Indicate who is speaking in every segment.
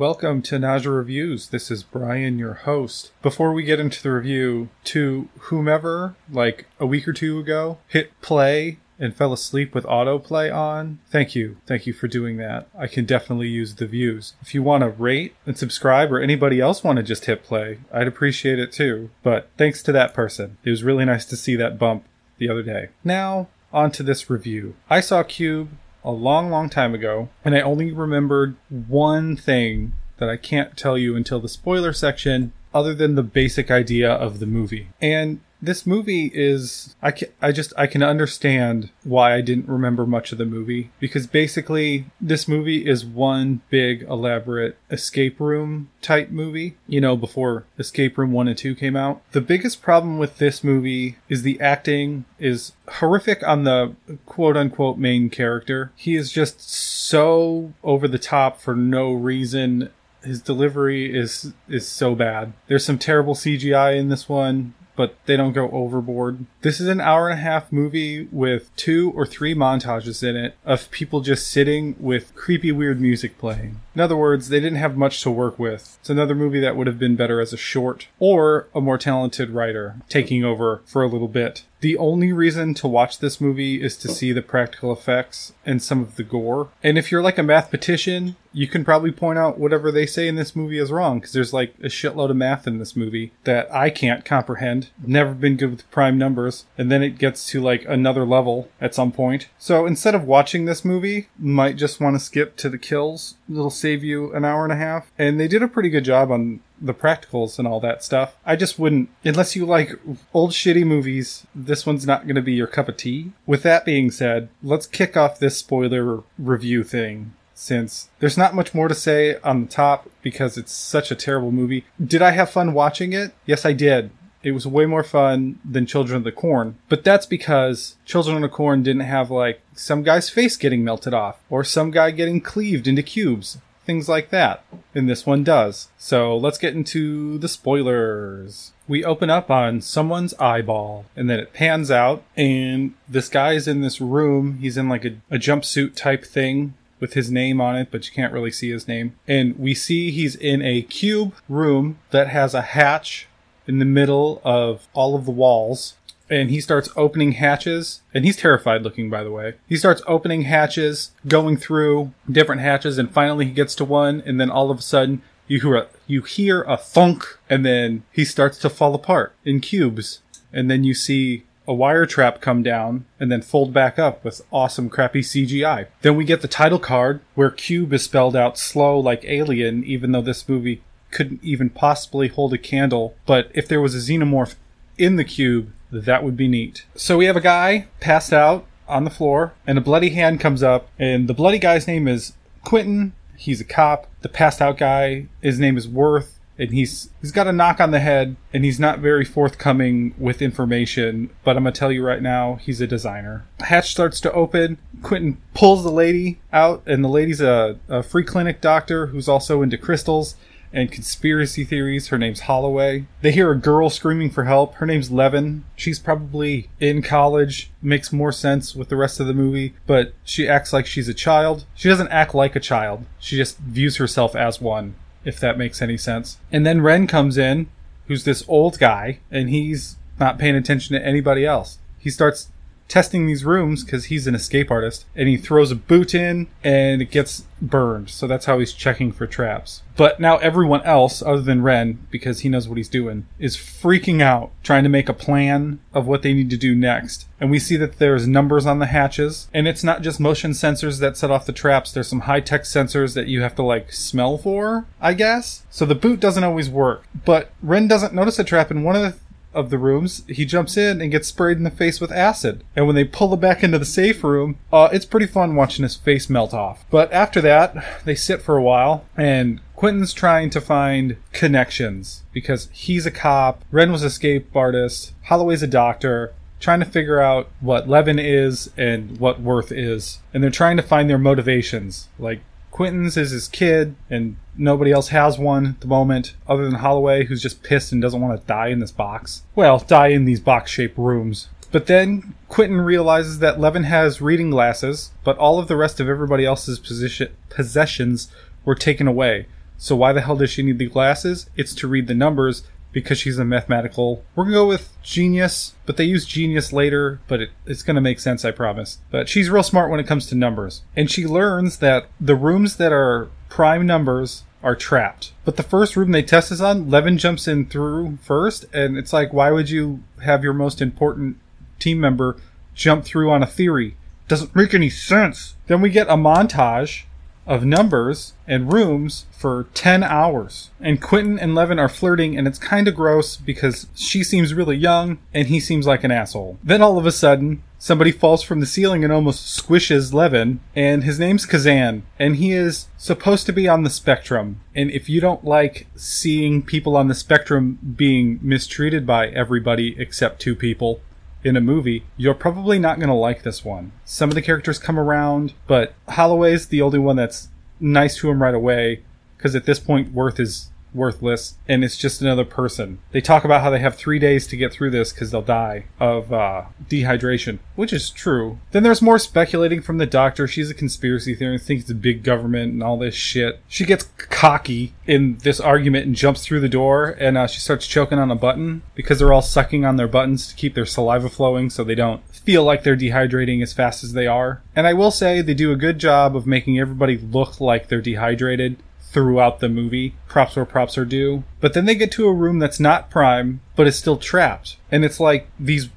Speaker 1: Welcome to Nausea Reviews. This is Brian, your host. Before we get into the review, to whomever, like a week or two ago, hit play and fell asleep with autoplay on, thank you. Thank you for doing that. I can definitely use the views. If you want to rate and subscribe, or anybody else want to just hit play, I'd appreciate it too. But thanks to that person. It was really nice to see that bump the other day. Now, on to this review. I saw Cube a long, long time ago, and I only remembered one thing that I can't tell you until the spoiler section, other than the basic idea of the movie. And this movie is I can, I just I can understand why I didn't remember much of the movie because basically this movie is one big elaborate escape room type movie, you know, before Escape Room 1 and 2 came out. The biggest problem with this movie is the acting is horrific on the quote unquote main character. He is just so over the top for no reason his delivery is is so bad. There's some terrible CGI in this one but they don't go overboard. This is an hour and a half movie with two or three montages in it of people just sitting with creepy, weird music playing. In other words, they didn't have much to work with. It's another movie that would have been better as a short or a more talented writer taking over for a little bit. The only reason to watch this movie is to see the practical effects and some of the gore. And if you're like a mathematician, you can probably point out whatever they say in this movie is wrong because there's like a shitload of math in this movie that I can't comprehend. Never been good with prime numbers. And then it gets to like another level at some point. So instead of watching this movie, might just want to skip to the kills. It'll save you an hour and a half. And they did a pretty good job on the practicals and all that stuff. I just wouldn't, unless you like old shitty movies, this one's not going to be your cup of tea. With that being said, let's kick off this spoiler review thing since there's not much more to say on the top because it's such a terrible movie. Did I have fun watching it? Yes, I did. It was way more fun than Children of the Corn, but that's because Children of the Corn didn't have like some guy's face getting melted off or some guy getting cleaved into cubes things like that. And this one does. So let's get into the spoilers. We open up on someone's eyeball, and then it pans out, and this guy is in this room. He's in like a, a jumpsuit type thing with his name on it, but you can't really see his name. And we see he's in a cube room that has a hatch in the middle of all of the walls. And he starts opening hatches. And he's terrified looking by the way. He starts opening hatches going through different hatches and finally he gets to one and then all of a sudden you hear a, you hear a thunk and then he starts to fall apart in cubes. And then you see a wire trap come down and then fold back up with awesome crappy CGI. Then we get the title card where cube is spelled out slow like alien even though this movie couldn't even possibly hold a candle but if there was a xenomorph in the cube that would be neat. So we have a guy passed out on the floor, and a bloody hand comes up, and the bloody guy's name is Quentin. He's a cop. The passed out guy, his name is Worth, and he's he's got a knock on the head, and he's not very forthcoming with information. But I'm gonna tell you right now, he's a designer. Hatch starts to open. Quentin pulls the lady out, and the lady's a, a free clinic doctor who's also into crystals and conspiracy theories. Her name's Holloway. They hear a girl screaming for help. Her name's Leaven. She's probably in college. Makes more sense with the rest of the movie, but she acts like she's a child. She doesn't act like a child. She just views herself as one, if that makes any sense. And then Rennes comes in, who's this old guy, and he's not paying attention to anybody else. He starts testing these rooms because he's an escape artist and he throws a boot in and it gets burned. So that's how he's checking for traps. But now everyone else, other than Rennes, because he knows what he's doing, is freaking out, trying to make a plan of what they need to do next. And we see that there's numbers on the hatches, and it's not just motion sensors that set off the traps. There's some high tech sensors that you have to like smell for, I guess. So the boot doesn't always work. But Rennes doesn't notice a trap, and one of the of the rooms, he jumps in and gets sprayed in the face with acid. And when they pull him back into the safe room, uh, it's pretty fun watching his face melt off. But after that, they sit for a while, and Quentin's trying to find connections because he's a cop, Rennes was a escape artist, Holloway's a doctor, trying to figure out what Leaven is and what Worth is. And they're trying to find their motivations. Like, Quentin's is his kid, and nobody else has one at the moment, other than Holloway, who's just pissed and doesn't want to die in this box. Well, die in these box shaped rooms. But then Quentin realizes that Leaven has reading glasses, but all of the rest of everybody else's position, possessions were taken away. So why the hell does she need the glasses? It's to read the numbers because she's a mathematical. We're gonna go with genius, but they use genius later, but it, it's gonna make sense, I promise. But she's real smart when it comes to numbers. And she learns that the rooms that are prime numbers are trapped. But the first room they test this on, Leaven jumps in through first, and it's like, why would you have your most important team member jump through on a theory? Doesn't make any sense. Then we get a montage of numbers and rooms for 10 hours. And Quentin and Leaven are flirting, and it's kind of gross because she seems really young and he seems like an asshole. Then all of a sudden, somebody falls from the ceiling and almost squishes Leaven, and his name's Kazan, and he is supposed to be on the spectrum. And if you don't like seeing people on the spectrum being mistreated by everybody except two people, in a movie, you're probably not going to like this one. Some of the characters come around, but Holloway's the only one that's nice to him right away because at this point, Worth is worthless and it's just another person. They talk about how they have three days to get through this because they'll die of uh, dehydration, which is true. Then there's more speculating from the doctor. She's a conspiracy theorist, thinks it's big government and all this shit. She gets cocky in this argument and jumps through the door and uh, she starts choking on a button because they're all sucking on their buttons to keep their saliva flowing so they don't feel like they're dehydrating as fast as they are. And I will say they do a good job of making everybody look like they're dehydrated throughout the movie. Props where props are due. But then they get to a room that's not prime, but is still trapped. And it's like these.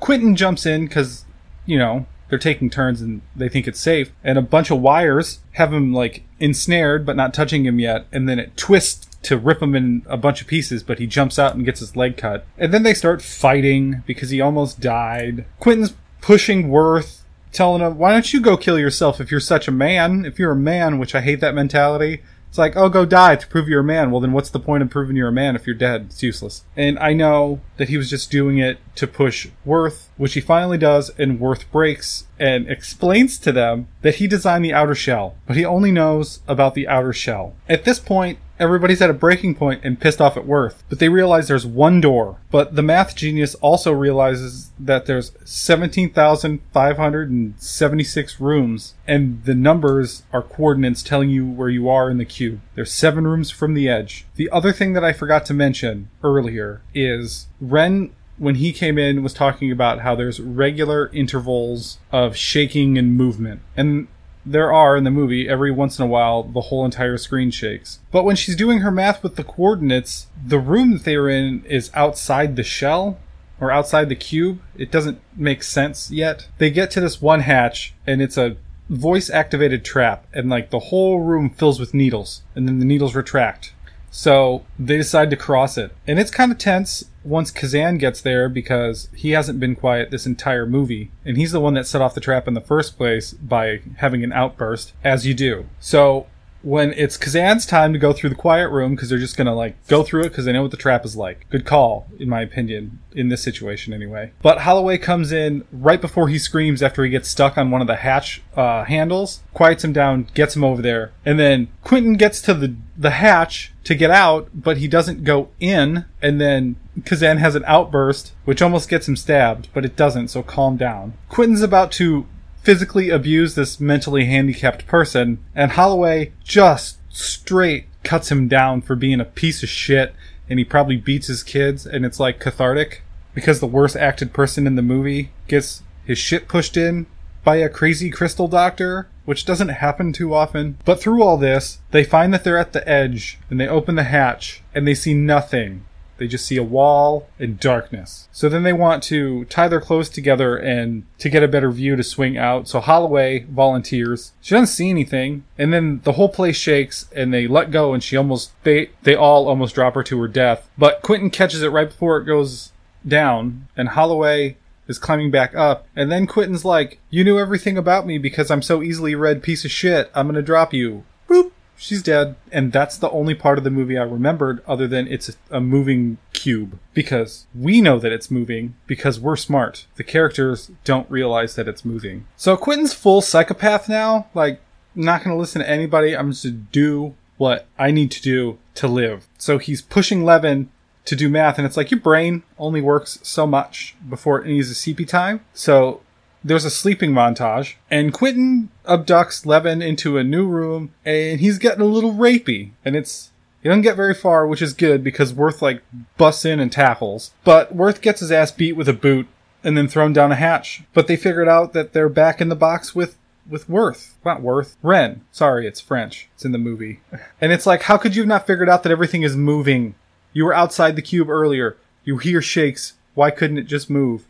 Speaker 1: Quentin jumps in because, you know, they're taking turns and they think it's safe. And a bunch of wires have him, like, ensnared, but not touching him yet. And then it twists to rip him in a bunch of pieces, but he jumps out and gets his leg cut. And then they start fighting because he almost died. Quentin's pushing Worth, telling him, Why don't you go kill yourself if you're such a man? If you're a man, which I hate that mentality. It's like, oh, go die to prove you're a man. Well, then what's the point of proving you're a man if you're dead? It's useless. And I know that he was just doing it to push Worth, which he finally does, and Worth breaks and explains to them that he designed the outer shell, but he only knows about the outer shell. At this point, everybody's at a breaking point and pissed off at Worth, but they realize there's one door. But the math genius also realizes that there's 17,576 rooms, and the numbers are coordinates telling you where you are in the cube. There's seven rooms from the edge. The other thing that I forgot to mention earlier is Rennes when he came in was talking about how there's regular intervals of shaking and movement. And there are in the movie every once in a while the whole entire screen shakes. But when she's doing her math with the coordinates, the room that they are in is outside the shell or outside the cube. It doesn't make sense yet. They get to this one hatch and it's a voice activated trap and like the whole room fills with needles and then the needles retract. So they decide to cross it. And it's kind of tense once Kazan gets there because he hasn't been quiet this entire movie. And he's the one that set off the trap in the first place by having an outburst, as you do. So when it's Kazan's time to go through the quiet room because they're just gonna like go through it because they know what the trap is like. Good call, in my opinion, in this situation anyway. But Holloway comes in right before he screams after he gets stuck on one of the hatch uh, handles, quiets him down, gets him over there, and then Quentin gets to the the hatch to get out, but he doesn't go in, and then Kazan has an outburst, which almost gets him stabbed, but it doesn't, so calm down. Quentin's about to physically abuse this mentally handicapped person, and Holloway just straight cuts him down for being a piece of shit, and he probably beats his kids, and it's like cathartic because the worst acted person in the movie gets his shit pushed in by a crazy crystal doctor, which doesn't happen too often. But through all this, they find that they're at the edge, and they open the hatch, and they see nothing they just see a wall and darkness. So then they want to tie their clothes together and to get a better view to swing out. So Holloway volunteers. She doesn't see anything. And then the whole place shakes and they let go and she almost, they, they all almost drop her to her death. But Quentin catches it right before it goes down and Holloway is climbing back up. And then Quentin's like, You knew everything about me because I'm so easily read piece of shit. I'm gonna drop you. Boop she's dead, and that's the only part of the movie I remembered other than it's a moving cube. Because we know that it's moving because we're smart. The characters don't realize that it's moving. So Quentin's full psychopath now, like, not gonna listen to anybody, I'm just gonna do what I need to do to live. So he's pushing Leaven to do math, and it's like your brain only works so much before it needs a CP time. So there's a sleeping montage, and Quentin abducts Leaven into a new room, and he's getting a little rapey, and it's he doesn't get very far, which is good because Worth like busts in and tackles. But Worth gets his ass beat with a boot and then thrown down a hatch. But they figured out that they're back in the box with with Worth. Not Worth. Rennes. Sorry, it's French. It's in the movie. And it's like, how could you have not figured out that everything is moving? You were outside the cube earlier. You hear shakes. Why couldn't it just move?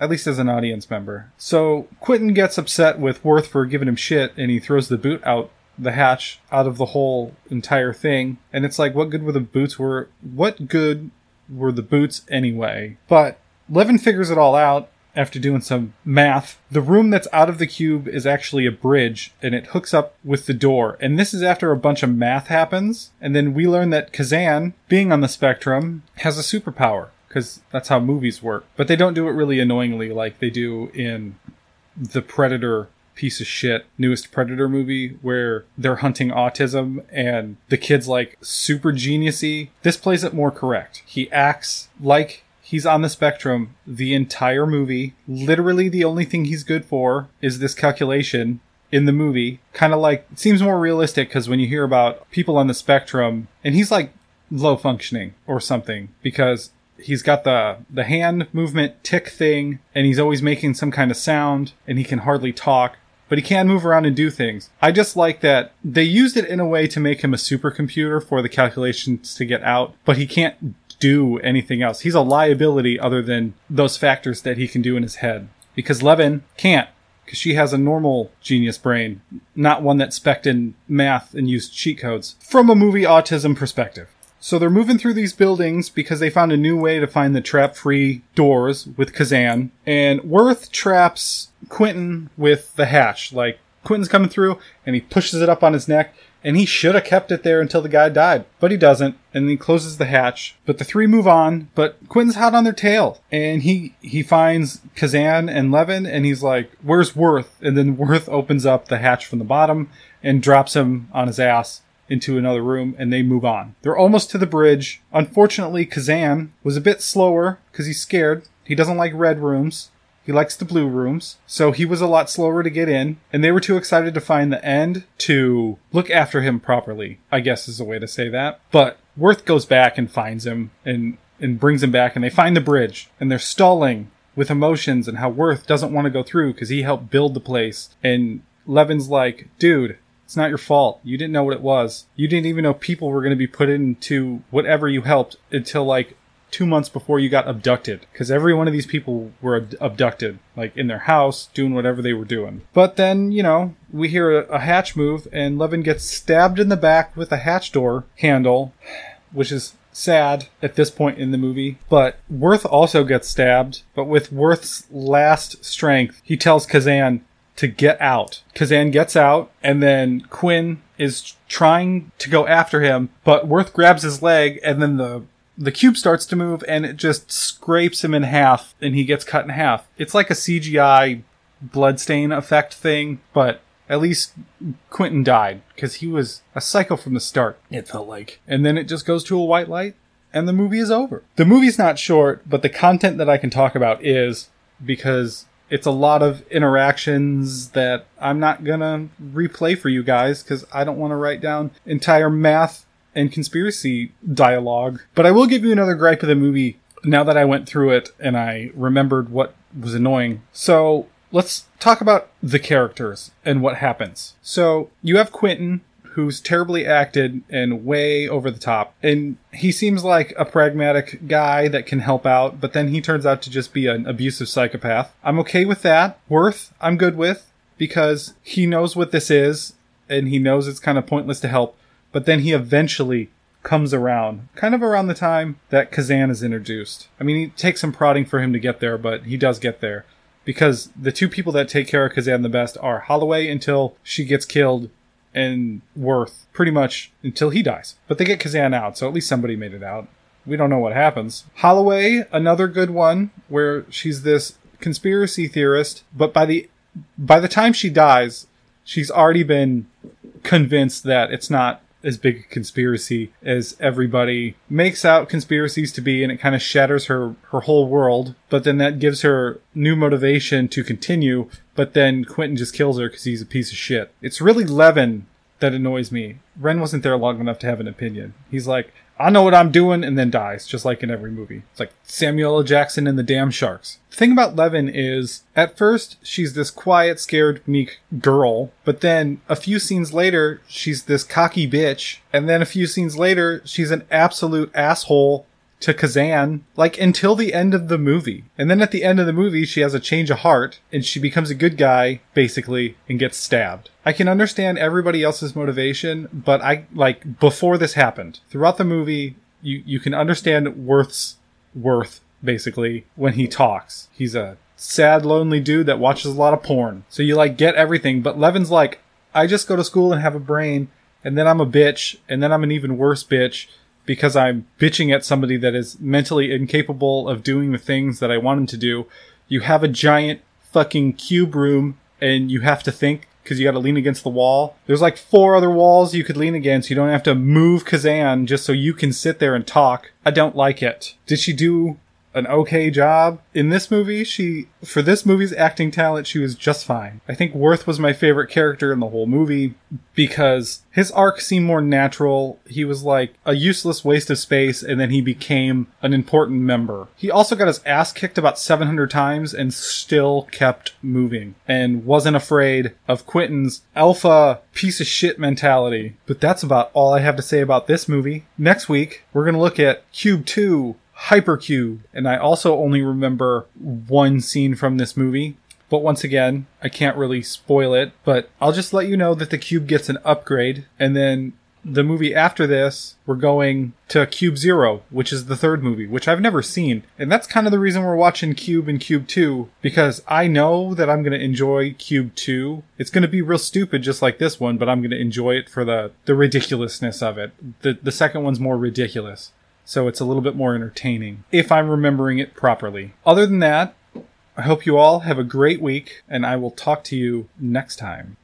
Speaker 1: At least as an audience member. So Quentin gets upset with Worth for giving him shit and he throws the boot out the hatch out of the whole entire thing. And it's like, what good were the boots were, what good were the boots anyway? But Leaven figures it all out after doing some math. The room that's out of the cube is actually a bridge and it hooks up with the door. And this is after a bunch of math happens. And then we learn that Kazan, being on the spectrum, has a superpower because that's how movies work. But they don't do it really annoyingly like they do in the Predator piece of shit newest Predator movie where they're hunting autism and the kid's like super geniusy. This plays it more correct. He acts like he's on the spectrum the entire movie. Literally the only thing he's good for is this calculation in the movie. Kind of like seems more realistic because when you hear about people on the spectrum and he's like low functioning or something because he's got the the hand movement tick thing and he's always making some kind of sound and he can hardly talk but he can move around and do things. I just like that they used it in a way to make him a supercomputer for the calculations to get out, but he can't do anything else. He's a liability other than those factors that he can do in his head. Because Leaven can't, because she has a normal genius brain, not one that spec in math and used cheat codes. From a movie autism perspective. So they're moving through these buildings because they found a new way to find the trap free doors with Kazan. And Worth traps Quentin with the hatch. Like, Quentin's coming through and he pushes it up on his neck. And he should have kept it there until the guy died, but he doesn't. And he closes the hatch. But the three move on. But Quentin's hot on their tail, and he he finds Kazan and Leaven, and he's like, "Where's Worth?" And then Worth opens up the hatch from the bottom and drops him on his ass into another room and they move on. They're almost to the bridge. Unfortunately, Kazan was a bit slower because he's scared. He doesn't like red rooms. He likes the blue rooms. So he was a lot slower to get in. And they were too excited to find the end to look after him properly, I guess is a way to say that. But Worth goes back and finds him and, and brings him back and they find the bridge and they're stalling with emotions and how Worth doesn't want to go through because he helped build the place. And Leaven's like, dude, it's not your fault. You didn't know what it was. You didn't even know people were going to be put into whatever you helped until like two months before you got abducted. Because every one of these people were ab- abducted, like in their house, doing whatever they were doing. But then, you know, we hear a, a hatch move, and Leaven gets stabbed in the back with a hatch door handle, which is sad at this point in the movie. But Worth also gets stabbed, but with Worth's last strength, he tells Kazan, to get out. Kazan gets out, and then Quinn is trying to go after him, but Worth grabs his leg, and then the the cube starts to move, and it just scrapes him in half, and he gets cut in half. It's like a CGI bloodstain effect thing, but at least Quentin died because he was a psycho from the start. It felt like, and then it just goes to a white light, and the movie is over. The movie's not short, but the content that I can talk about is because it's a lot of interactions that I'm not gonna replay for you guys because I don't want to write down entire math and conspiracy dialogue. But I will give you another gripe of the movie now that I went through it and I remembered what was annoying. So let's talk about the characters and what happens. So you have Quentin, who's terribly acted and way over the top. And he seems like a pragmatic guy that can help out, but then he turns out to just be an abusive psychopath. I'm okay with that. Worth, I'm good with because he knows what this is and he knows it's kind of pointless to help, but then he eventually comes around, kind of around the time that Kazan is introduced. I mean, it takes some prodding for him to get there, but he does get there. Because the two people that take care of Kazan the best are Holloway until she gets killed and Worth pretty much until he dies. But they get Kazan out, so at least somebody made it out. We don't know what happens. Holloway, another good one, where she's this conspiracy theorist, but by the by the time she dies, she's already been convinced that it's not as big a conspiracy as everybody makes out conspiracies to be, and it kind of shatters her, her whole world. But then that gives her new motivation to continue, but then Quentin just kills her because he's a piece of shit. It's really Leaven that annoys me. Rennes wasn't there long enough to have an opinion. He's like, I know what I'm doing, and then dies, just like in every movie. It's like Samuel L. Jackson and the Damn Sharks. The thing about Leaven is, at first, she's this quiet, scared, meek girl, but then a few scenes later, she's this cocky bitch, and then a few scenes later, she's an absolute asshole to Kazan, like until the end of the movie. And then at the end of the movie, she has a change of heart and she becomes a good guy, basically, and gets stabbed. I can understand everybody else's motivation, but I, like, before this happened, throughout the movie, you, you can understand Worth's worth, basically, when he talks. He's a sad, lonely dude that watches a lot of porn. So you, like, get everything, but Leaven's like, I just go to school and have a brain, and then I'm a bitch, and then I'm an even worse bitch, because I'm bitching at somebody that is mentally incapable of doing the things that I want him to do. You have a giant fucking cube room and you have to think because you got to lean against the wall. There's like four other walls you could lean against. You don't have to move Kazan just so you can sit there and talk. I don't like it. Did she do an okay job. In this movie, she, for this movie's acting talent, she was just fine. I think Worth was my favorite character in the whole movie because his arc seemed more natural. He was like a useless waste of space and then he became an important member. He also got his ass kicked about 700 times and still kept moving and wasn't afraid of Quentin's alpha piece of shit mentality. But that's about all I have to say about this movie. Next week, we're going to look at Cube 2 Hypercube. And I also only remember one scene from this movie. But once again, I can't really spoil it, but I'll just let you know that the cube gets an upgrade. And then the movie after this, we're going to Cube Zero, which is the third movie, which I've never seen. And that's kind of the reason we're watching Cube and Cube 2, because I know that I'm going to enjoy Cube 2. It's going to be real stupid just like this one, but I'm going to enjoy it for the, the ridiculousness of it. The, the second one's more ridiculous so it's a little bit more entertaining if I'm remembering it properly. Other than that, I hope you all have a great week, and I will talk to you next time.